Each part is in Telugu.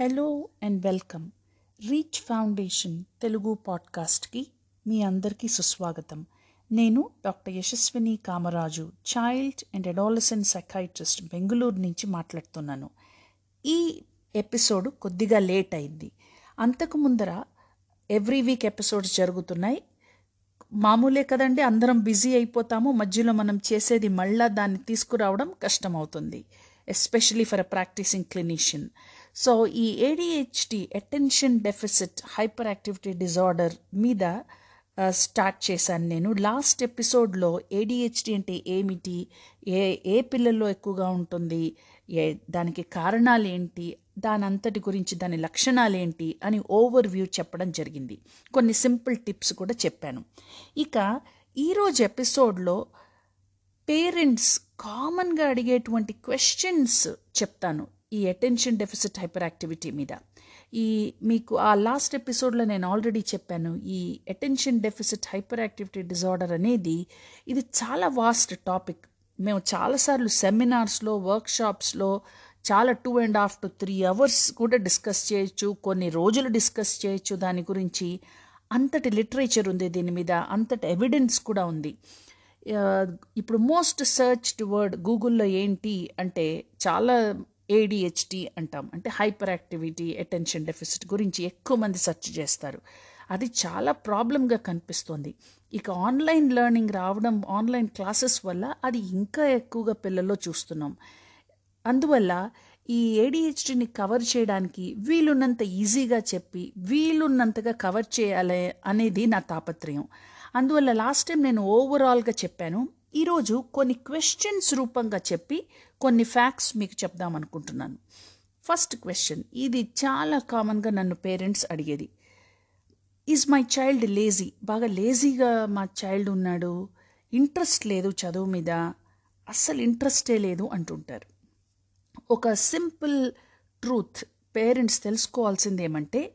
Hello and welcome reach foundation Telugu పాడ్కాస్ట్కి మీ అందరికీ సుస్వాగతం. నేను doctor Yashaswini Kamaraju child and adolescent psychiatrist Bengaluru నుంచి మాట్లాడుతున్నాను. ఈ ఎపిసోడ్ కొద్దిగా లేట్ అయింది. అంతకు ముందర ఎవ్రీ వీక్ ఎపిసోడ్స్ జరుగుతున్నాయి. మామూలే కదండి అందరం బిజీ అయిపోతాము. మధ్యలో మనం చేసేది మళ్ళా దాన్ని తీసుకురావడం కష్టమవుతుంది. Especially for a practicing clinician so ఈ ADHD attention deficit hyper activity disorder మీద స్టార్ట్ చేశాను నేను. లాస్ట్ ఎపిసోడ్లో ఏడిహెచ్డి అంటే ఏమిటి? ఏ ఏ పిల్లల్లో ఎక్కువగా ఉంటుంది? ఏ దానికి కారణాలు ఏంటి? దాని అంతటి గురించి దాని లక్షణాలు ఏంటి? అని ఓవర్ వ్యూ చెప్పడం జరిగింది. కొన్ని సింపుల్ టిప్స్ కూడా చెప్పాను. ఇక ఈరోజు ఎపిసోడ్లో పేరెంట్స్ కామన్గా అడిగేటువంటి క్వశ్చన్స్ చెప్తాను. ఈ అటెన్షన్ డెఫిసిట్ హైపర్ యాక్టివిటీ మీద. ఈ మీకు ఆ లాస్ట్ ఎపిసోడ్లో నేను ఆల్రెడీ చెప్పాను ఈ attention deficit hyper activity disorder అనేది ఇది చాలా వాస్ట్ టాపిక్ మేము చాలాసార్లు సెమినార్స్లో వర్క్షాప్స్లో చాలా two and half to three hours కూడా డిస్కస్ చేయొచ్చు కొన్ని రోజులు డిస్కస్ చేయొచ్చు. దాని గురించి అంతటి లిటరేచర్ ఉంది దీని మీద అంతటి ఎవిడెన్స్ కూడా ఉంది. ఇప్పుడు మోస్ట్ సర్చ్డ్ వర్డ్ గూగుల్లో ఏంటి అంటే చాలా ఏడిహెచ్డి అంటాం. అంటే హైపర్ యాక్టివిటీ అటెన్షన్ డెఫిసిట్ గురించి ఎక్కువ మంది సెర్చ్ చేస్తారు. అది చాలా ప్రాబ్లంగా కనిపిస్తుంది. ఇక ఆన్లైన్ లెర్నింగ్ రావడం ఆన్లైన్ క్లాసెస్ వల్ల అది ఇంకా ఎక్కువగా పిల్లల్లో చూస్తున్నాం. అందువల్ల ఈ ఏడిహెచ్డిని కవర్ చేయడానికి వీలున్నంత ఈజీగా చెప్పి వీలున్నంతగా కవర్ చేయాలి అనేది నా తాపత్రయం. అందువల్ల లాస్ట్ టైం నేను ఓవరాల్గా చెప్పాను. ఈరోజు కొన్ని క్వశ్చన్స్ రూపంగా చెప్పి కొన్ని ఫ్యాక్ట్స్ మీకు చెప్దాం అనుకుంటున్నాను. ఫస్ట్ క్వశ్చన్ ఇది చాలా కామన్గా నన్ను పేరెంట్స్ అడిగేది. ఈజ్ మై చైల్డ్ లేజీ బాగా లేజీగా మా చైల్డ్ ఉన్నాడు. ఇంట్రెస్ట్ లేదు చదువు మీద. అస్సలు ఇంట్రెస్టే లేదు అంటుంటారు. ఒక సింపుల్ ట్రూత్ పేరెంట్స్ తెలుసుకోవాల్సింది ఏమంటే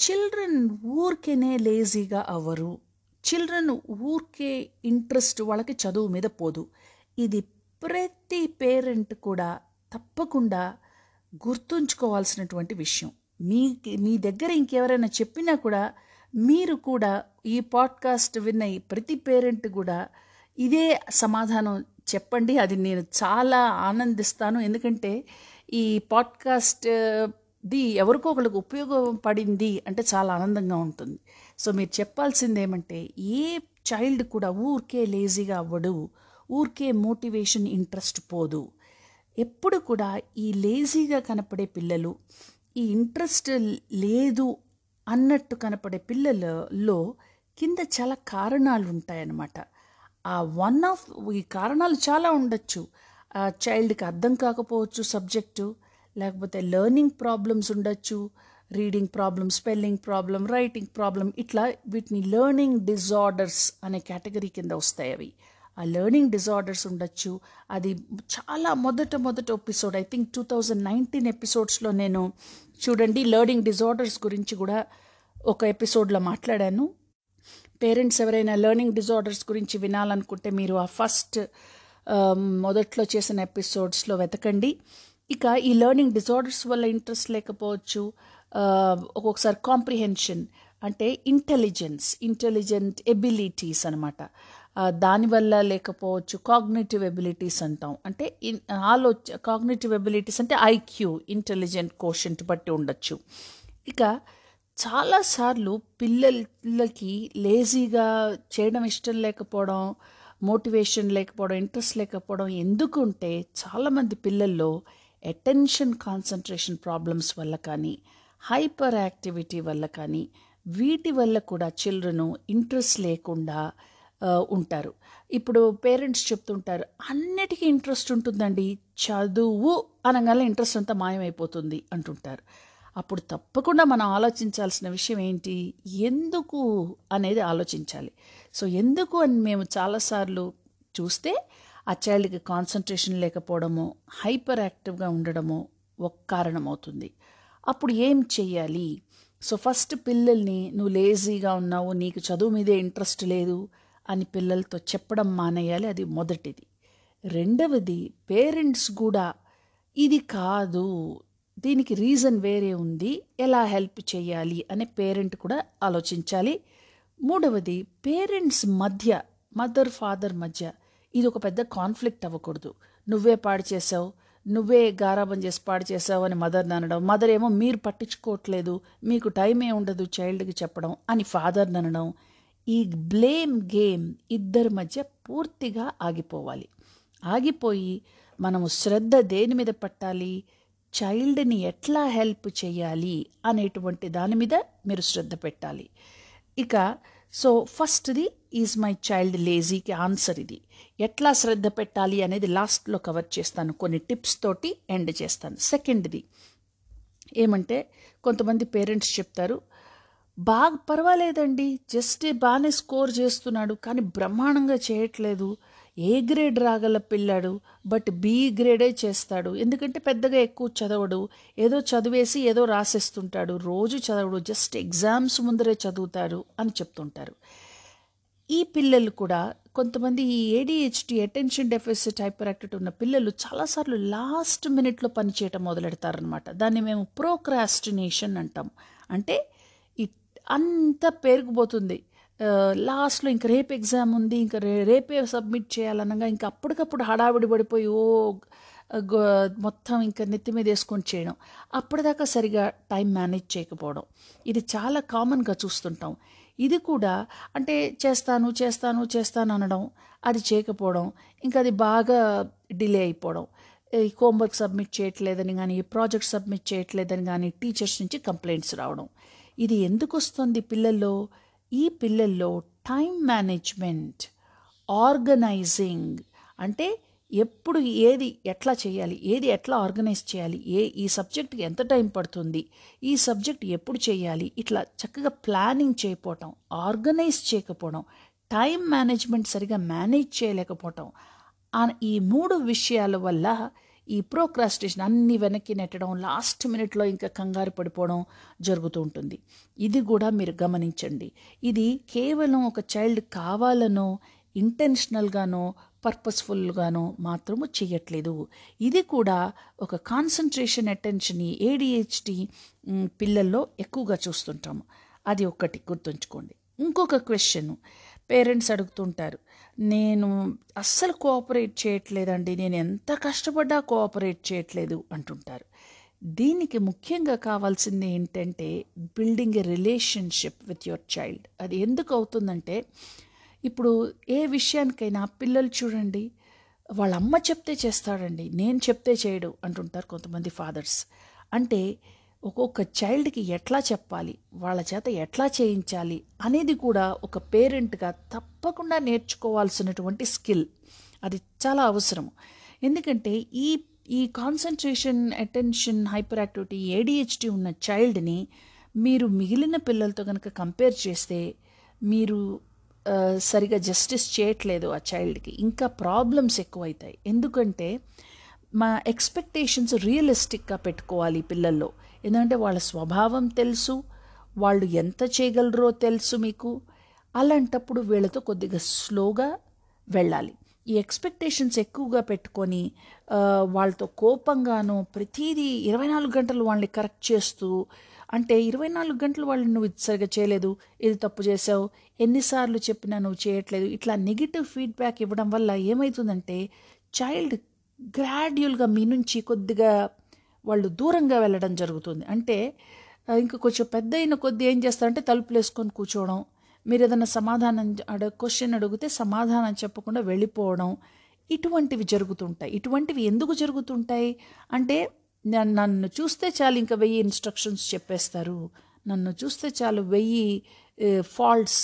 చిల్డ్రన్ ఊరికేనే లేజీగా అవ్వరు. చిల్డ్రన్ ఊరికే ఇంట్రెస్ట్ వాళ్ళకి చదువు మీద పోదు. ఇది ప్రతి పేరెంట్ కూడా తప్పకుండా గుర్తుంచుకోవాల్సినటువంటి విషయం. మీ మీ దగ్గర ఇంకెవరైనా చెప్పినా కూడా మీరు కూడా ఈ పాడ్కాస్ట్ విన్న ఈ ప్రతి పేరెంట్ కూడా ఇదే సమాధానం చెప్పండి. అది నేను చాలా ఆనందిస్తాను. ఎందుకంటే ఈ పాడ్కాస్ట్ ది ఎవరికో ఒకరికి ఉపయోగపడింది అంటే చాలా ఆనందంగా ఉంటుంది. సో మీరు చెప్పాల్సింది ఏమంటే ఏ చైల్డ్ కూడా ఊరికే లేజీగా అవ్వడు. ఊరికే మోటివేషన్ ఇంట్రెస్ట్ పోదు. ఎప్పుడు కూడా ఈ లేజీగా కనపడే పిల్లలు ఈ ఇంట్రెస్ట్ లేదు అన్నట్టు కనపడే పిల్లలలో కింద చాలా కారణాలు ఉంటాయన్నమాట ఆ వన్ ఆఫ్ ఈ కారణాలు చాలా ఉండొచ్చు. ఆ చైల్డ్కి అర్థం కాకపోవచ్చు సబ్జెక్టు లేకపోతే లెర్నింగ్ ప్రాబ్లమ్స్ ఉండొచ్చు reading problem spelling problem writing problem ఇట్లా వీటిని లెర్నింగ్ డిజార్డర్స్ అనే కేటగిరీ కింద వస్తాయి అవి. ఆ లెర్నింగ్ డిజార్డర్స్ ఉండొచ్చు. అది చాలా మొదట మొదట episode I think two thousand nineteen ఎపిసోడ్స్లో నేను చూడండి లెర్నింగ్ డిజార్డర్స్ గురించి కూడా ఒక ఎపిసోడ్లో మాట్లాడాను. పేరెంట్స్ ఎవరైనా లెర్నింగ్ డిజార్డర్స్ గురించి వినాలనుకుంటే మీరు ఆ ఫస్ట్ um, మొదట్లో చేసిన ఎపిసోడ్స్లో వెతకండి. ఇక ఈ లెర్నింగ్ డిజార్డర్స్ వల్ల ఇంట్రెస్ట్ లేకపోవచ్చు uh, ఒక్కొక్కసారి కాంప్రిహెన్షన్ అంటే ఇంటెలిజెన్స్ ఇంటెలిజెంట్ ఎబిలిటీస్ అనమాట దానివల్ల లేకపోవచ్చు కాగ్నేటివ్ ఎబిలిటీస్ అంటాం. అంటే ఆలోచ కాగ్నేటివ్ ఎబిలిటీస్ అంటే ఐక్యూ ఇంటెలిజెంట్ కోషంట్ బట్టి ఉండొచ్చు. ఇక చాలాసార్లు పిల్లలకి లేజీగా చేయడం ఇష్టం లేకపోవడం మోటివేషన్ లేకపోవడం ఇంట్రెస్ట్ లేకపోవడం ఎందుకుంటే చాలామంది పిల్లల్లో అటెన్షన్ కాన్సన్ట్రేషన్ ప్రాబ్లమ్స్ వల్ల కానీ హైపర్ యాక్టివిటీ వల్ల కానీ వీటి వల్ల కూడా చిల్డ్రన్ ఇంట్రెస్ట్ లేకుండా ఉంటారు. ఇప్పుడు పేరెంట్స్ చెప్తుంటారు అన్నిటికీ ఇంట్రెస్ట్ ఉంటుందండి చదువు అనగానే ఇంట్రెస్ట్ అంతా మాయమైపోతుంది అంటుంటారు. అప్పుడు తప్పకుండా మనం ఆలోచించాల్సిన విషయం ఏంటి? ఎందుకు అనేది ఆలోచించాలి. సో ఎందుకు అని మేము చాలాసార్లు చూస్తే ఆ చైల్డ్కి కాన్సన్ట్రేషన్ లేకపోవడము హైపర్ యాక్టివ్గా ఉండడము ఒక కారణం అవుతుంది అప్పుడు ఏం చెయ్యాలి? సో ఫస్ట్ పిల్లల్ని నువ్వు లేజీగా ఉన్నావు నీకు చదువు మీదే ఇంట్రెస్ట్ లేదు అని పిల్లలతో చెప్పడం మానేయాలి. అది మొదటిది. రెండవది పేరెంట్స్ కూడా ఇది కాదు దీనికి రీజన్ వేరే ఉంది ఎలా హెల్ప్ చేయాలి అనే పేరెంట్ కూడా ఆలోచించాలి. మూడవది పేరెంట్స్ మధ్య మదర్ ఫాదర్ మధ్య ఇది ఒక పెద్ద కాన్ఫ్లిక్ట్ అవ్వకూడదు. నువ్వే పాడు చేసావు నువ్వే గారాబం చేసి పాడు చేసావు అని మదర్ని అనడం మదర్ ఏమో మీరు పట్టించుకోవట్లేదు మీకు టైమే ఉండదు చైల్డ్కి చెప్పడం అని ఫాదర్ని అనడం ఈ బ్లేమ్ గేమ్ ఇద్దరి మధ్య పూర్తిగా ఆగిపోవాలి. ఆగిపోయి మనము శ్రద్ధ దేని మీద పట్టాలి? చైల్డ్ని ఎట్లా హెల్ప్ చేయాలి అనేటువంటి దాని మీద మీరు శ్రద్ధ పెట్టాలి. ఇక సో ఫస్ట్ది ఈజ్ మై చైల్డ్ లేజీకి ఆన్సర్ ఇది. ఎట్లా శ్రద్ధ పెట్టాలి అనేది లాస్ట్లో కవర్ చేస్తాను. కొన్ని టిప్స్ తోటి ఎండ్ చేస్తాను. సెకండ్ది ఏమంటే కొంతమంది పేరెంట్స్ చెప్తారు బాగా పర్వాలేదండి. జస్ట్ బాగానే స్కోర్ చేస్తున్నాడు కానీ బ్రహ్మాండంగా చేయట్లేదు. ఏ గ్రేడ్ రాగల పిల్లాడు బట్ బి గ్రేడే చేస్తాడు. ఎందుకంటే పెద్దగా ఎక్కువ చదవడు. ఏదో చదివేసి ఏదో రాసేస్తుంటాడు. రోజు చదవడు జస్ట్ ఎగ్జామ్స్ ముందరే చదువుతారు అని చెప్తుంటారు. ఈ పిల్లలు కూడా కొంతమంది ఈ ADHD attention deficit hyper activity ఉన్న పిల్లలు చాలాసార్లు లాస్ట్ మినిట్లో పనిచేయటం మొదలెడతారనమాట దాన్ని మేము ప్రోక్రాస్టినేషన్ అంటాం. అంటే అంత పేరుకుపోతుంది. లాస్ట్లో ఇంక రేపు ఎగ్జామ్ ఉంది ఇంకా రే రేపే సబ్మిట్ చేయాలనగా ఇంకా అప్పటికప్పుడు హడావిడి పడిపోయి ఓ మొత్తం ఇంకా నెత్తి మీద వేసుకొని చేయడం. అప్పటిదాకా సరిగా టైం మేనేజ్ చేయకపోవడం. ఇది చాలా కామన్గా చూస్తుంటాం. ఇది కూడా అంటే చేస్తాను చేస్తాను చేస్తాను అనడం అది చేయకపోవడం ఇంకా అది బాగా డిలే అయిపోవడం. ఈ హోంవర్క్ సబ్మిట్ చేయట్లేదని కానీ ఈ ప్రాజెక్ట్ సబ్మిట్ చేయట్లేదని కానీ టీచర్స్ నుంచి కంప్లైంట్స్ రావడం. ఇది ఎందుకు వస్తుంది పిల్లల్లో? ఈ పిల్లల్లో టైం మేనేజ్మెంట్ ఆర్గనైజింగ్ అంటే ఎప్పుడు ఏది ఎట్లా చేయాలి ఏది ఎట్లా ఆర్గనైజ్ చేయాలి ఏ ఈ సబ్జెక్ట్కి ఎంత టైం పడుతుంది ఈ సబ్జెక్ట్ ఎప్పుడు చేయాలి ఇట్లా చక్కగా ప్లానింగ్ చేయకపోవటం ఆర్గనైజ్ చేయకపోవడం టైం మేనేజ్మెంట్ సరిగా మేనేజ్ చేయలేకపోవటం ఈ మూడు విషయాల వల్ల ఈ ప్రోక్రాస్టేషన్ అన్ని వెనక్కి నెట్టడం లాస్ట్ మినిట్లో ఇంకా కంగారు పడిపోవడం జరుగుతూ ఉంటుంది. ఇది కూడా మీరు గమనించండి. ఇది కేవలం ఒక చైల్డ్ కావాలనో ఇంటెన్షనల్గానో పర్పస్ఫుల్గానో మాత్రము చేయట్లేదు ఇది కూడా ఒక కాన్సన్ట్రేషన్ అటెన్షన్ ఏడిహెచ్డి పిల్లల్లో ఎక్కువగా చూస్తుంటాము. అది ఒక్కటి గుర్తుంచుకోండి. ఇంకొక క్వశ్చన్. పేరెంట్స్ అడుగుతుంటారు నేను అస్సలు కోఆపరేట్ చేయట్లేదండి. నేను ఎంత కష్టపడ్డా కోఆపరేట్ చేయట్లేదు అంటుంటారు. దీనికి ముఖ్యంగా కావాల్సింది ఏంటంటే building a relationship with your child అది ఎందుకు అవుతుందంటే ఇప్పుడు ఏ విషయానికైనా పిల్లలు చూడండి వాళ్ళ అమ్మ చెప్తే చేస్తాడండి నేను చెప్తే చేయడు అంటుంటారు కొంతమంది ఫాదర్స్ అంటే ఒక్కొక్క చైల్డ్కి ఎట్లా చెప్పాలి? వాళ్ళ చేత ఎట్లా చేయించాలి? అనేది కూడా ఒక పేరెంట్గా తప్పకుండా నేర్చుకోవాల్సినటువంటి స్కిల్. అది చాలా అవసరం. ఎందుకంటే ఈ ఈ concentration attention hyper activity ADHD ఉన్న చైల్డ్ని మీరు మిగిలిన పిల్లలతో కనుక కంపేర్ చేస్తే మీరు సరిగా జస్టిస్ చేయట్లేదు ఆ చైల్డ్కి. ఇంకా ప్రాబ్లమ్స్ ఎక్కువవుతాయి ఎందుకంటే మా ఎక్స్పెక్టేషన్స్ రియలిస్టిక్గా పెట్టుకోవాలి పిల్లల్లో. ఎందుకంటే వాళ్ళ స్వభావం తెలుసు వాళ్ళు ఎంత చేయగలరో తెలుసు మీకు. అలాంటప్పుడు వీళ్ళతో కొద్దిగా స్లోగా వెళ్ళాలి. ఈ ఎక్స్పెక్టేషన్స్ ఎక్కువగా పెట్టుకొని వాళ్ళతో కోపంగాను ప్రతిదీ ఇరవై నాలుగు గంటలు వాళ్ళని కరెక్ట్ చేస్తూ అంటే ఇరవై నాలుగు గంటలు వాళ్ళు నువ్వు సరిగ్గా సరిగా చేయలేదు ఇది తప్పు చేసావు ఎన్నిసార్లు చెప్పినా నువ్వు చేయట్లేదు ఇట్లా నెగిటివ్ ఫీడ్బ్యాక్ ఇవ్వడం వల్ల ఏమవుతుందంటే చైల్డ్ గ్రాడ్యువల్గా మీ నుంచి కొద్దిగా వాళ్ళు దూరంగా వెళ్ళడం జరుగుతుంది. అంటే ఇంకా కొంచెం పెద్ద అయిన కొద్ది ఏం చేస్తారంటే తలుపులు వేసుకొని కూర్చోవడం మీరు ఏదైనా సమాధానం అడ క్వశ్చన్ అడిగితే సమాధానం చెప్పకుండా వెళ్ళిపోవడం ఇటువంటివి జరుగుతుంటాయి. ఇటువంటివి ఎందుకు జరుగుతుంటాయి? అంటే నన్ను చూస్తే చాలు ఇంకా వెయ్యి ఇన్స్ట్రక్షన్స్ చెప్పేస్తారు. నన్ను చూస్తే చాలు వెయ్యి ఫాల్ట్స్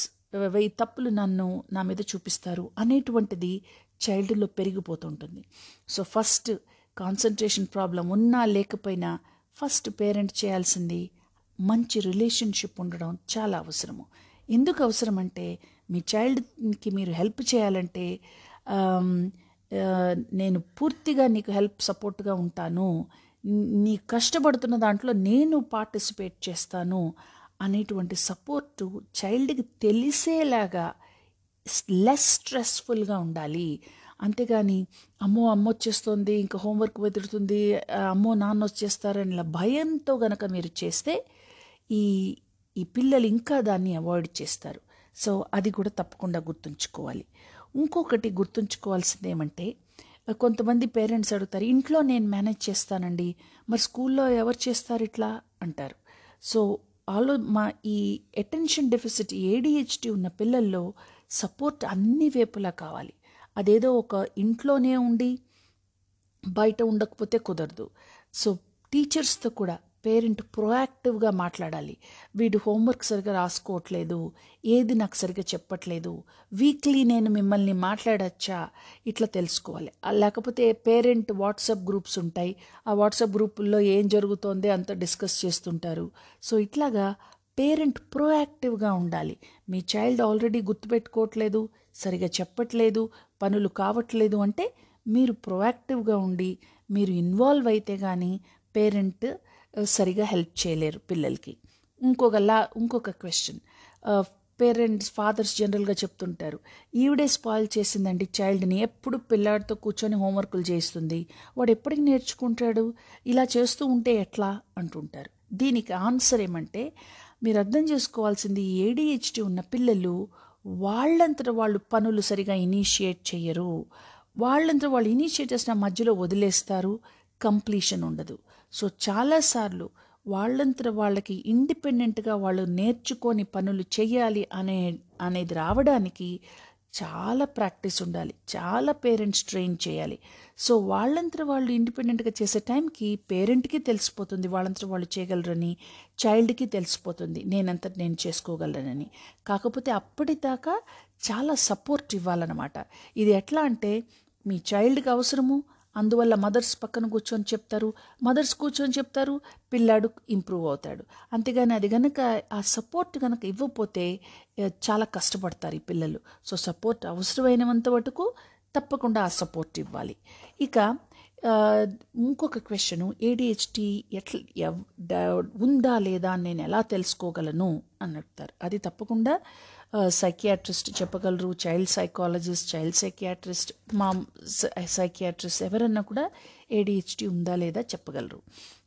వెయ్యి తప్పులు నన్ను నా మీద చూపిస్తారు అనేటువంటిది చైల్డ్లో పెరిగిపోతుంటుంది. సో ఫస్ట్ కాన్సన్ట్రేషన్ ప్రాబ్లం ఉన్నా లేకపోయినా ఫస్ట్ పేరెంట్ చేయాల్సింది మంచి రిలేషన్షిప్ ఉండడం చాలా అవసరము. ఎందుకు అవసరం అంటే మీ చైల్డ్కి మీరు హెల్ప్ చేయాలంటే నేను పూర్తిగా నీకు హెల్ప్ సపోర్ట్గా ఉంటాను నీ కష్టపడుతున్న దాంట్లో నేను పార్టిసిపేట్ చేస్తాను అనేటువంటి సపోర్టు చైల్డ్కి తెలిసేలాగా లెస్ స్ట్రెస్ఫుల్గా ఉండాలి. అంతేగాని అమ్మో అమ్మ వచ్చేస్తుంది ఇంకా హోంవర్క్ వెతుడుతుంది అమ్మో నాన్న వచ్చేస్తారని ఇలా భయంతో గనక మీరు చేస్తే ఈ ఈ పిల్లలు ఇంకా దాన్ని అవాయిడ్ చేస్తారు. సో అది కూడా తప్పకుండా గుర్తుంచుకోవాలి. ఇంకొకటి గుర్తుంచుకోవాల్సింది ఏమంటే కొంతమంది పేరెంట్స్ అడుగుతారు ఇంట్లో నేను మేనేజ్ చేస్తానండి మరి స్కూల్లో ఎవరు చేస్తారు ఇట్లా? అంటారు. సో ఆలో మా ఈ అటెన్షన్ డెఫిసిట్ ఏడిహెచ్డి ఉన్న పిల్లల్లో సపోర్ట్ అన్ని వైపులా కావాలి. అదేదో ఒక ఇంట్లోనే ఉండి బయట ఉండకపోతే కుదరదు. సో టీచర్స్తో కూడా పేరెంట్ ప్రొయాక్టివ్గా మాట్లాడాలి. వీడు హోంవర్క్ సరిగా రాసుకోవట్లేదు ఏది నాకు సరిగా చెప్పట్లేదు వీక్లీ నేను మిమ్మల్ని మాట్లాడచ్చా ఇట్లా తెలుసుకోవాలి. లేకపోతే పేరెంట్ వాట్సాప్ గ్రూప్స్ ఉంటాయి. ఆ వాట్సాప్ గ్రూపుల్లో ఏం జరుగుతోంది అంత డిస్కస్ చేస్తుంటారు. సో ఇట్లాగా పేరెంట్ ప్రోయాక్టివ్గా ఉండాలి. మీ చైల్డ్ ఆల్రెడీ గుర్తుపెట్టుకోవట్లేదు సరిగా చెప్పట్లేదు పనులు కావట్లేదు అంటే మీరు ప్రొయాక్టివ్గా ఉండి మీరు ఇన్వాల్వ్ అయితే కానీ పేరెంట్ సరిగా హెల్ప్ చేయలేరు పిల్లలకి. ఇంకొకలా ఇంకొక క్వశ్చన్ పేరెంట్స్ ఫాదర్స్ జనరల్గా చెప్తుంటారు ఈవిడే స్పాయిల్ చేసిందండి చైల్డ్ని ఎప్పుడు పిల్లాడితో కూర్చొని హోంవర్కులు చేస్తుంది వాడు ఎప్పటికి నేర్చుకుంటాడు ఇలా చేస్తూ ఉంటే ఎట్లా? అంటుంటారు. దీనికి ఆన్సర్ ఏమంటే మీరు అర్థం చేసుకోవాల్సింది ఏడిహెచ్డి ఉన్న పిల్లలు వాళ్ళంతట వాళ్ళు పనులు సరిగా ఇనిషియేట్ చేయరు వాళ్ళంతా వాళ్ళు ఇనీషియేట్ చేసిన మధ్యలో వదిలేస్తారు. కంప్లీషన్ ఉండదు. సో చాలాసార్లు వాళ్ళంతా వాళ్ళకి ఇండిపెండెంట్గా వాళ్ళు నేర్చుకొని పనులు చేయాలి అనే అనేది రావడానికి చాలా ప్రాక్టీస్ ఉండాలి. చాలా పేరెంట్స్ ట్రైన్ చేయాలి. సో వాళ్ళంతా వాళ్ళు ఇండిపెండెంట్గా చేసే టైంకి పేరెంట్కి తెలిసిపోతుంది. వాళ్ళంతా వాళ్ళు చేయగలరని చైల్డ్కి తెలిసిపోతుంది. నేనంత నేను చేసుకోగలనని. కాకపోతే అప్పటిదాకా చాలా సపోర్ట్ ఇవ్వాలన్నమాట. ఇది ఎట్లా అంటే మీ చైల్డ్కి అవసరము అందువల్ల మదర్స్ పక్కన కూర్చొని చెప్తారు. మదర్స్ కూర్చొని చెప్తారు పిల్లాడు ఇంప్రూవ్ అవుతాడు. అంతేగాని అది కనుక ఆ సపోర్ట్ కనుక ఇవ్వకపోతే చాలా కష్టపడతారు ఈ పిల్లలు. సో సపోర్ట్ అవసరమైనంత మటుకు తప్పకుండా ఆ సపోర్ట్ ఇవ్వాలి. ఇక ఇంకొక క్వశ్చన్ ఏడిహెచ్డి ఎట్లా ఎవ్- ఉందా లేదా అని నేను ఎలా తెలుసుకోగలను? అని అడుగుతారు. అది తప్పకుండా సైకియాట్రిస్ట్ చెప్పగలరు చైల్డ్ సైకాలజిస్ట్ చైల్డ్ సైకియాట్రిస్ట్ మా సైకియాట్రిస్ట్ ఎవరన్నా కూడా ఏడిహెచ్డి ఉందా లేదా చెప్పగలరు.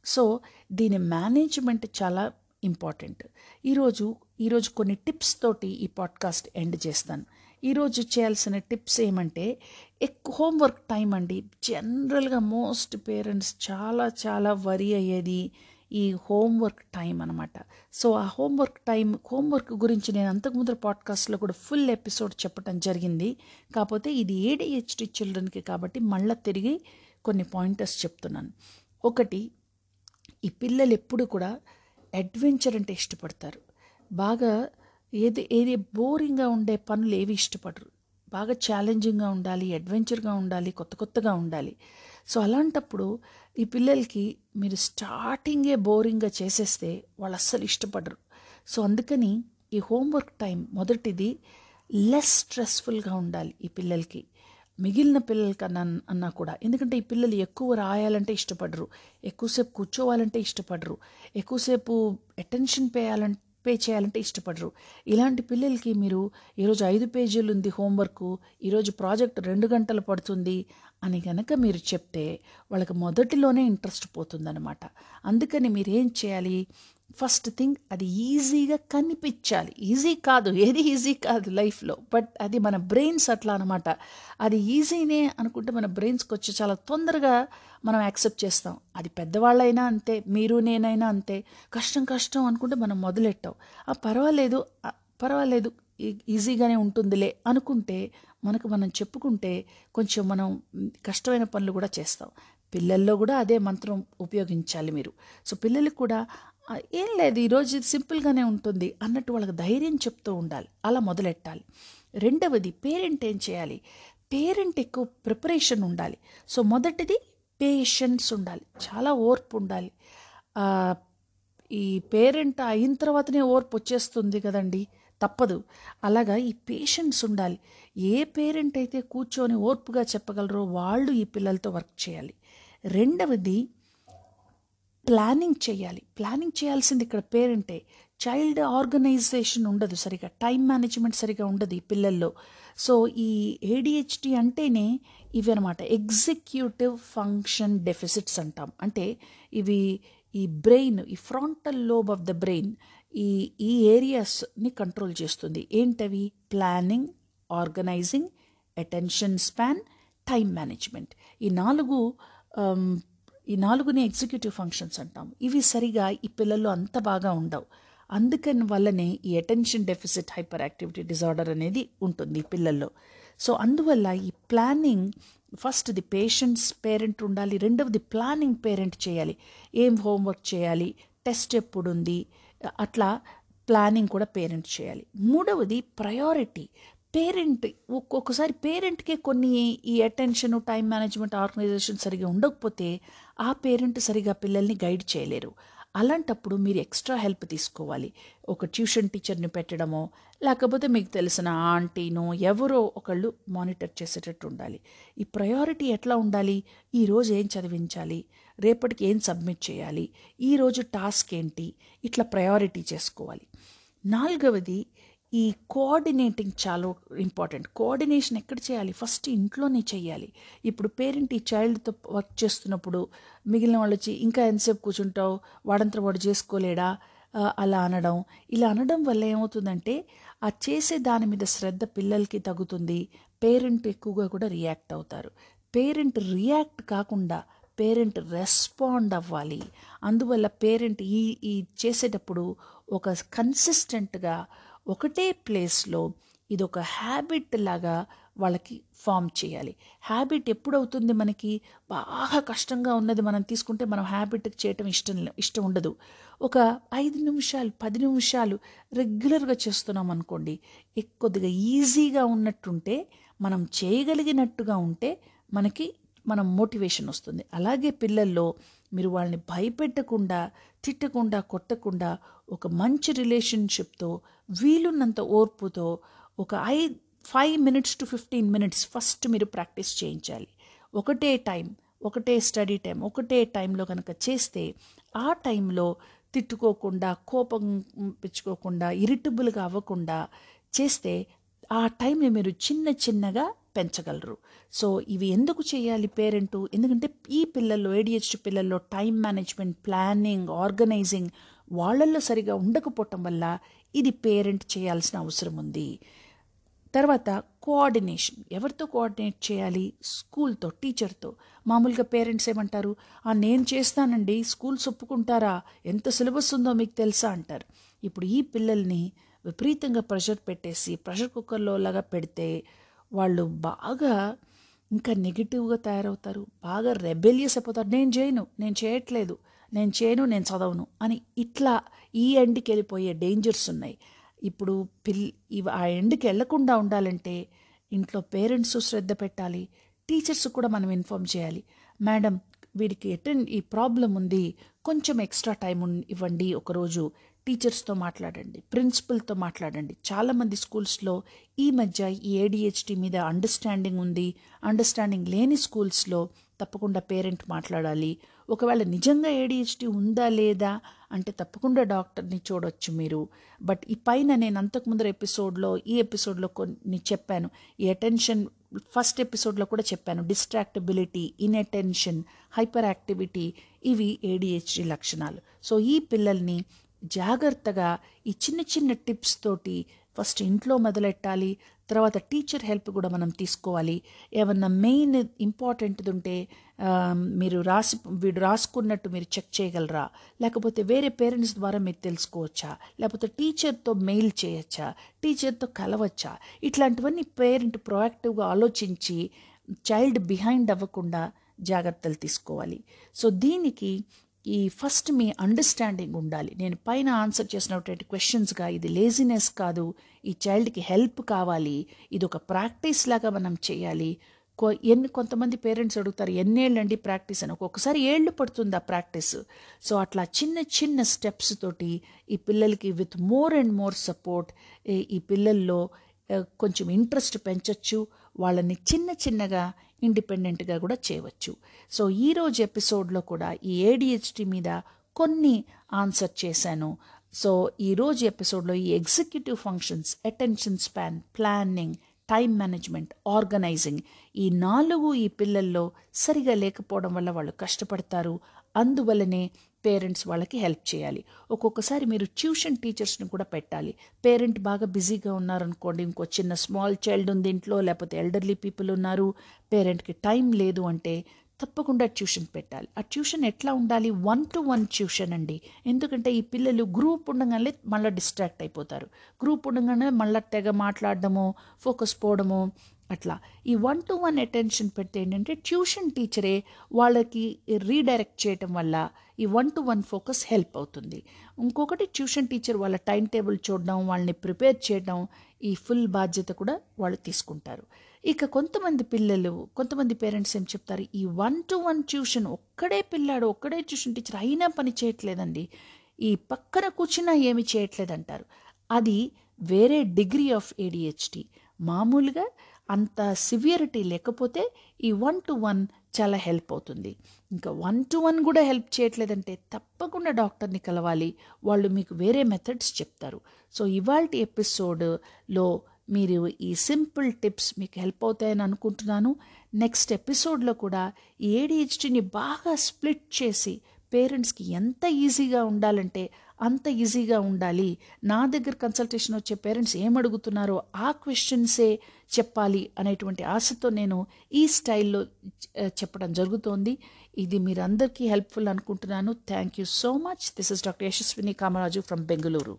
సో దీని మేనేజ్మెంట్ చాలా ఇంపార్టెంట్ ఈరోజు ఈరోజు కొన్ని టిప్స్ తోటి ఈ పాడ్కాస్ట్ ఎండ్ చేస్తాను. ఈరోజు చేయాల్సిన టిప్స్ ఏమంటే ఎక్కువ హోంవర్క్ టైం అండి. జనరల్గా మోస్ట్ పేరెంట్స్ చాలా చాలా వరి అయ్యేది. ఈ హోంవర్క్ టైం అనమాట సో ఆ హోంవర్క్ టైం హోంవర్క్ గురించి నేను అంతకుముందు పాడ్కాస్ట్లో కూడా ఫుల్ ఎపిసోడ్ చెప్పడం జరిగింది. కాకపోతే ఇది ఏడిహెచ్డి చిల్డ్రన్కి కాబట్టి మళ్ళీ తిరిగి కొన్ని పాయింటర్స్ చెప్తున్నాను. ఒకటి ఈ పిల్లలు ఎప్పుడు కూడా అడ్వెంచర్ అంటే ఇష్టపడతారు. బాగా ఏది ఏది బోరింగ్గా ఉండే పనులు ఏవి ఇష్టపడరు. బాగా ఛాలెంజింగ్గా ఉండాలి అడ్వెంచర్గా ఉండాలి కొత్త కొత్తగా ఉండాలి. సో అలాంటప్పుడు ఈ పిల్లలకి మీరు స్టార్టింగే బోరింగ్గా చేసేస్తే వాళ్ళు అస్సలు ఇష్టపడరు. సో అందుకని ఈ హోంవర్క్ టైం మొదటిది లెస్ స్ట్రెస్ఫుల్గా ఉండాలి ఈ పిల్లలకి. మిగిలిన పిల్లలకన్నా అన్నా కూడా. ఎందుకంటే ఈ పిల్లలు ఎక్కువ రాయాలంటే ఇష్టపడరు. ఎక్కువసేపు కూర్చోవాలంటే ఇష్టపడరు. ఎక్కువసేపు అటెన్షన్ పేయాలంటే పే చేయాలంటే ఇష్టపడరు. ఇలాంటి పిల్లలకి మీరు ఈరోజు ఐదు పేజీలు ఉంది హోంవర్క్ ఈరోజు ప్రాజెక్ట్ రెండు గంటలు పడుతుంది అని కనుక మీరు చెప్తే వాళ్ళకి మొదటిలోనే ఇంట్రెస్ట్ పోతుందనమాట అందుకని మీరు ఏం చేయాలి? ఫస్ట్ థింగ్ అది ఈజీగా కనిపించాలి. ఈజీ కాదు ఏది ఈజీ కాదు లైఫ్లో బట్ అది మన బ్రెయిన్స్ అట్లా అనమాట అది ఈజీనే అనుకుంటే మన బ్రెయిన్స్కి వచ్చి చాలా తొందరగా మనం యాక్సెప్ట్ చేస్తాం. అది పెద్దవాళ్ళైనా అంతే మీరు నేనైనా అంతే. కష్టం కష్టం అనుకుంటే మనం మొదలెట్టాం. ఆ పర్వాలేదు పర్వాలేదు ఈ- ఈజీగానే ఉంటుందిలే అనుకుంటే మనకు మనం చెప్పుకుంటే కొంచెం మనం కష్టమైన పనులు కూడా చేస్తాం. పిల్లల్లో కూడా అదే మంత్రం ఉపయోగించాలి మీరు. సో పిల్లలకు కూడా ఏం లేదు ఈరోజు ఇది సింపుల్గానే ఉంటుంది అన్నట్టు వాళ్ళకి ధైర్యం చెప్తూ ఉండాలి. అలా మొదలెట్టాలి. రెండవది పేరెంట్ ఏం చేయాలి? పేరెంట్ ఎక్కువ ప్రిపరేషన్ ఉండాలి. సో మొదటిది పేషెన్స్ ఉండాలి. చాలా ఓర్పు ఉండాలి. ఈ పేరెంట్ అయిన తర్వాతనే ఓర్పు వచ్చేస్తుంది కదండి. తప్పదు. అలాగా ఈ పేషెన్స్ ఉండాలి. ఏ పేరెంట్ అయితే కూర్చొని ఓర్పుగా చెప్పగలరో వాళ్ళు ఈ పిల్లలతో వర్క్ చేయాలి. రెండవది ప్లానింగ్ చేయాలి. ప్లానింగ్ చేయాల్సింది ఇక్కడ పేరెంటే చైల్డ్ ఆర్గనైజేషన్ ఉండదు సరిగా. టైం మేనేజ్మెంట్ సరిగా ఉండదు ఈ పిల్లల్లో. సో ఈ ఏడిహెచ్డి అంటేనే ఇవి అనమాట ఎగ్జిక్యూటివ్ ఫంక్షన్ డెఫిసిట్స్ అంటాం. అంటే ఇవి ఈ బ్రెయిన్ ఈ frontal lobe of the brain ఈ ఈ ఏరియాస్ని కంట్రోల్ చేస్తుంది. ఏంటవి? Planning organizing attention span time management ఈ నాలుగు um, ఈ నాలుగుని ఎగ్జిక్యూటివ్ ఫంక్షన్స్ అంటాం ఇవి సరిగా ఈ పిల్లల్లో అంత బాగా ఉండవు. అందుకని వల్లనే ఈ attention deficit hyper activity disorder అనేది ఉంటుంది ఈ పిల్లల్లో. సో అందువల్ల ఈ planning first the patients parent ఉండాలి రెండవది ప్లానింగ్ పేరెంట్ చేయాలి. ఏం హోంవర్క్ చేయాలి? టెస్ట్ ఎప్పుడు ఉంది అట్లా ప్లానింగ్ కూడా పేరెంట్ చేయాలి. మూడవది ప్రయారిటీ పేరెంట్ ఒక్కొక్కసారి పేరెంట్కే కొన్ని ఈ అటెన్షన్ టైం మేనేజ్మెంట్ ఆర్గనైజేషన్ సరిగా ఉండకపోతే ఆ పేరెంట్ సరిగా పిల్లల్ని గైడ్ చేయలేరు. అలాంటప్పుడు మీరు ఎక్స్ట్రా హెల్ప్ తీసుకోవాలి. ఒక ట్యూషన్ టీచర్ని పెట్టడమో లేకపోతే మీకు తెలిసిన ఆంటీనో ఎవరో ఒకళ్ళు మానిటర్ చేసేటట్టు ఉండాలి. ఈ ప్రయారిటీ ఎట్లా ఉండాలి? ఈరోజు ఏం చదివించాలి? రేపటికి ఏం సబ్మిట్ చేయాలి? ఈరోజు టాస్క్ ఏంటి? ఇట్లా ప్రయారిటీ చేసుకోవాలి. నాలుగవది ఈ కోఆర్డినేటింగ్ చాలా ఇంపార్టెంట్. కోఆర్డినేషన్ ఎక్కడ చేయాలి? ఫస్ట్ ఇంట్లోనే చేయాలి. ఇప్పుడు పేరెంట్ ఈ చైల్డ్తో వర్క్ చేస్తున్నప్పుడు మిగిలిన వాళ్ళు వచ్చి ఇంకా ఎంతసేపు కూర్చుంటావు? వాడంతా వాడు చేసుకోలేడా? అలా అనడం. ఇలా అనడం వల్ల ఏమవుతుందంటే ఆ చేసే దాని మీద శ్రద్ధ పిల్లలకి తగ్గుతుంది. పేరెంట్ ఎక్కువగా కూడా రియాక్ట్ అవుతారు. పేరెంట్ రియాక్ట్ కాకుండా పేరెంట్ రెస్పాండ్ అవ్వాలి. అందువల్ల పేరెంట్ ఈ ఈ చేసేటప్పుడు ఒక కన్సిస్టెంట్గా ఒకటే ప్లేస్లో ఇది ఒక హ్యాబిట్ లాగా వాళ్ళకి ఫామ్ చేయాలి. హ్యాబిట్ ఎప్పుడు అవుతుంది మనకి? బాగా కష్టంగా ఉన్నది మనం తీసుకుంటే మనం హ్యాబిట్ చేయటం ఇష్టం ఇష్టం ఉండదు. ఒక ఐదు నిమిషాలు పది నిమిషాలు రెగ్యులర్గా చేస్తున్నాం అనుకోండి కొద్దిగా ఈజీగా ఉన్నట్టుంటే మనం చేయగలిగినట్టుగా ఉంటే మనకి మనం మోటివేషన్ వస్తుంది. అలాగే పిల్లల్లో మీరు వాళ్ళని భయపెట్టకుండా తిట్టకుండా కొట్టకుండా ఒక మంచి రిలేషన్షిప్తో వీలున్నంత ఓర్పుతో ఒక I five minutes to fifteen minutes first మీరు ప్రాక్టీస్ చేయించాలి. ఒకటే టైం ఒకటే స్టడీ టైం ఒకటే టైంలో కనుక చేస్తే ఆ టైంలో తిట్టుకోకుండా కోపం పెంచుకోకుండా ఇరిటబుల్గా అవ్వకుండా చేస్తే ఆ టైంని మీరు చిన్న చిన్నగా పెంచగలరు. సో ఇవి ఎందుకు చేయాలి పేరెంటు? ఎందుకంటే ఈ పిల్లల్లో ఏడిహెచ్డి పిల్లల్లో టైం మేనేజ్మెంట్ ప్లానింగ్ ఆర్గనైజింగ్ వాళ్ళల్లో సరిగా ఉండకపోవటం వల్ల ఇది పేరెంట్ చేయాల్సిన అవసరం ఉంది. తర్వాత కోఆర్డినేషన్. ఎవరితో కోఆర్డినేట్ చేయాలి? స్కూల్తో టీచర్తో. మామూలుగా పేరెంట్స్ ఏమంటారు? "ఆ, నేను చేస్తానండి. స్కూల్స్ ఒప్పుకుంటారా? ఎంత సిలబస్ ఉందో మీకు తెలుసా? అంటారు. ఇప్పుడు ఈ పిల్లల్ని విపరీతంగా ప్రెషర్ పెట్టేసి ప్రెషర్ కుక్కర్లో లాగా పెడితే వాళ్ళు బాగా ఇంకా నెగిటివ్గా తయారవుతారు. బాగా రెబెలియస్ అయిపోతారు. నేను చేయను నేను చేయట్లేదు నేను చేయను నేను చదవను అని ఇట్లా ఈ ఎండ్కి వెళ్ళిపోయే డేంజర్స్ ఉన్నాయి. ఇప్పుడు పిల్ ఇవి ఆ ఎండ్కి వెళ్ళకుండా ఉండాలంటే ఇంట్లో పేరెంట్స్ శ్రద్ధ పెట్టాలి టీచర్స్ కూడా మనం ఇన్ఫామ్ చేయాలి. మేడం వీడికి ఎటెండ్ ఈ ప్రాబ్లం ఉంది కొంచెం ఎక్స్ట్రా టైం ఇవ్వండి ఒకరోజు టీచర్స్తో మాట్లాడండి ప్రిన్సిపల్తో మాట్లాడండి. చాలామంది స్కూల్స్లో ఈ మధ్య ఈ ఏడిహెచ్డి మీద అండర్స్టాండింగ్ ఉంది. అండర్స్టాండింగ్ లేని స్కూల్స్లో తప్పకుండా పేరెంట్ మాట్లాడాలి. ఒకవేళ నిజంగా ఏడిహెచ్డి ఉందా లేదా అంటే తప్పకుండా డాక్టర్ని చూడొచ్చు మీరు. బట్ ఈ పైన నేను అంతకుముందర ఎపిసోడ్లో ఈ ఎపిసోడ్లో కొన్ని చెప్పాను. ఈ అటెన్షన్ ఫస్ట్ ఎపిసోడ్లో కూడా చెప్పాను. డిస్ట్రాక్టబిలిటీ ఇన్అటెన్షన్ హైపర్ యాక్టివిటీ ఇవి ఏడిహెచ్డి లక్షణాలు. సో ఈ పిల్లల్ని జాగ్రత్తగా ఈ చిన్న చిన్న టిప్స్ తోటి ఫస్ట్ ఇంట్లో మొదలెట్టాలి తర్వాత టీచర్ హెల్ప్ కూడా మనం తీసుకోవాలి. ఏమన్నా మెయిన్ ఇంపార్టెంట్ది ఉంటే మీరు రాసి వీడు రాసుకున్నట్టు మీరు చెక్ చేయగలరా? లేకపోతే వేరే పేరెంట్స్ ద్వారా మీరు తెలుసుకోవచ్చా? లేకపోతే టీచర్తో మెయిల్ చేయొచ్చా? టీచర్తో కలవచ్చా? ఇట్లాంటివన్నీ పేరెంట్ ప్రొయాక్టివ్గా ఆలోచించి చైల్డ్ బిహైండ్ అవ్వకుండా జాగ్రత్తలు తీసుకోవాలి. సో దీనికి ఈ ఫస్ట్ మీ అండర్స్టాండింగ్ ఉండాలి. నేను పైన ఆన్సర్ చేసినటువంటి క్వశ్చన్స్గా ఇది లేజినెస్ కాదు ఈ చైల్డ్కి హెల్ప్ కావాలి ఇది ఒక ప్రాక్టీస్ లాగా మనం చేయాలి. కొ ఎన్ని కొంతమంది పేరెంట్స్ అడుగుతారు ఎన్నేళ్ళండి ప్రాక్టీస్ అని. ఒక్కొక్కసారి ఏళ్ళు పడుతుంది ఆ ప్రాక్టీస్ సో అట్లా చిన్న చిన్న స్టెప్స్ తోటి ఈ పిల్లలకి with more and more support ఈ పిల్లల్లో కొంచెం ఇంట్రెస్ట్ పెంచొచ్చు. వాళ్ళని చిన్న చిన్నగా ఇండిపెండెంట్గా కూడా చేయవచ్చు. సో ఈరోజు ఎపిసోడ్లో కూడా ఈ ఏడిహెచ్డి మీద కొన్ని ఆన్సర్ చేశాను. సో ఈరోజు ఎపిసోడ్లో ఈ executive functions attention span planning time management organizing ఈ నాలుగు ఈ పిల్లల్లో సరిగా లేకపోవడం వల్ల వాళ్ళు కష్టపడతారు. అందువల్లనే పేరెంట్స్ వాళ్ళకి హెల్ప్ చేయాలి. ఒక్కొక్కసారి మీరు ట్యూషన్ టీచర్స్ని కూడా పెట్టాలి. పేరెంట్ బాగా బిజీగా ఉన్నారనుకోండి ఇంకో చిన్న స్మాల్ చైల్డ్ ఉంది ఇంట్లో లేకపోతే ఎల్డర్లీ పీపుల్ ఉన్నారు పేరెంట్కి టైం లేదు అంటే తప్పకుండా ట్యూషన్ పెట్టాలి. ఆ ట్యూషన్ ఎట్లా ఉండాలి? వన్ టు వన్ ట్యూషన్ అండి. ఎందుకంటే ఈ పిల్లలు గ్రూప్ ఉండగానే మళ్ళీ డిస్ట్రాక్ట్ అయిపోతారు. గ్రూప్ ఉండగానే మళ్ళీ తెగ మాట్లాడడము ఫోకస్ పోవడము అట్లా. ఈ వన్ టు వన్ అటెన్షన్ పెడితే ఏంటంటే ట్యూషన్ టీచరే వాళ్ళకి రీడైరెక్ట్ చేయటం వల్ల ఈ one to one focus help అవుతుంది. ఇంకొకటి ట్యూషన్ టీచర్ వాళ్ళ టైం టేబుల్ చూడడం వాళ్ళని ప్రిపేర్ చేయడం ఈ ఫుల్ బాధ్యత కూడా వాళ్ళు తీసుకుంటారు. ఇక కొంతమంది పిల్లలు కొంతమంది పేరెంట్స్ ఏం చెప్తారు? ఈ వన్ టు వన్ ట్యూషన్ ఒక్కడే పిల్లాడు ఒక్కడే ట్యూషన్ టీచర్ అయినా పని చేయట్లేదండి. ఈ పక్కన కూర్చున్నా ఏమి చేయట్లేదంటారు. అది వేరే డిగ్రీ ఆఫ్ ఏడిహెచ్డి మామూలుగా అంత సివియరిటీ లేకపోతే ఈ వన్ టు వన్ చాలా హెల్ప్ అవుతుంది. ఇంకా వన్ టు వన్ కూడా హెల్ప్ చేయట్లేదంటే తప్పకుండా డాక్టర్ని కలవాలి. వాళ్ళు మీకు వేరే మెథడ్స్ చెప్తారు. సో ఇవాళ ఎపిసోడ్లో మీరు ఈ సింపుల్ టిప్స్ మీకు హెల్ప్ అవుతాయని అనుకుంటున్నాను. నెక్స్ట్ ఎపిసోడ్లో కూడా ఏడిహెచ్డిని బాగా స్ప్లిట్ చేసి పేరెంట్స్కి ఎంత ఈజీగా ఉండాలంటే అంత ఈజీగా ఉండాలి. నా దగ్గర కన్సల్టేషన్ వచ్చే పేరెంట్స్ ఏం అడుగుతున్నారో ఆ క్వశ్చన్సే చెప్పాలి అనేటువంటి ఆశతో నేను ఈ స్టైల్లో చెప్పడం జరుగుతోంది. ఇది మీరందరికీ హెల్ప్ఫుల్ అనుకుంటున్నాను. Thank you so much this is doctor Yashaswini Kamaraju from Bengaluru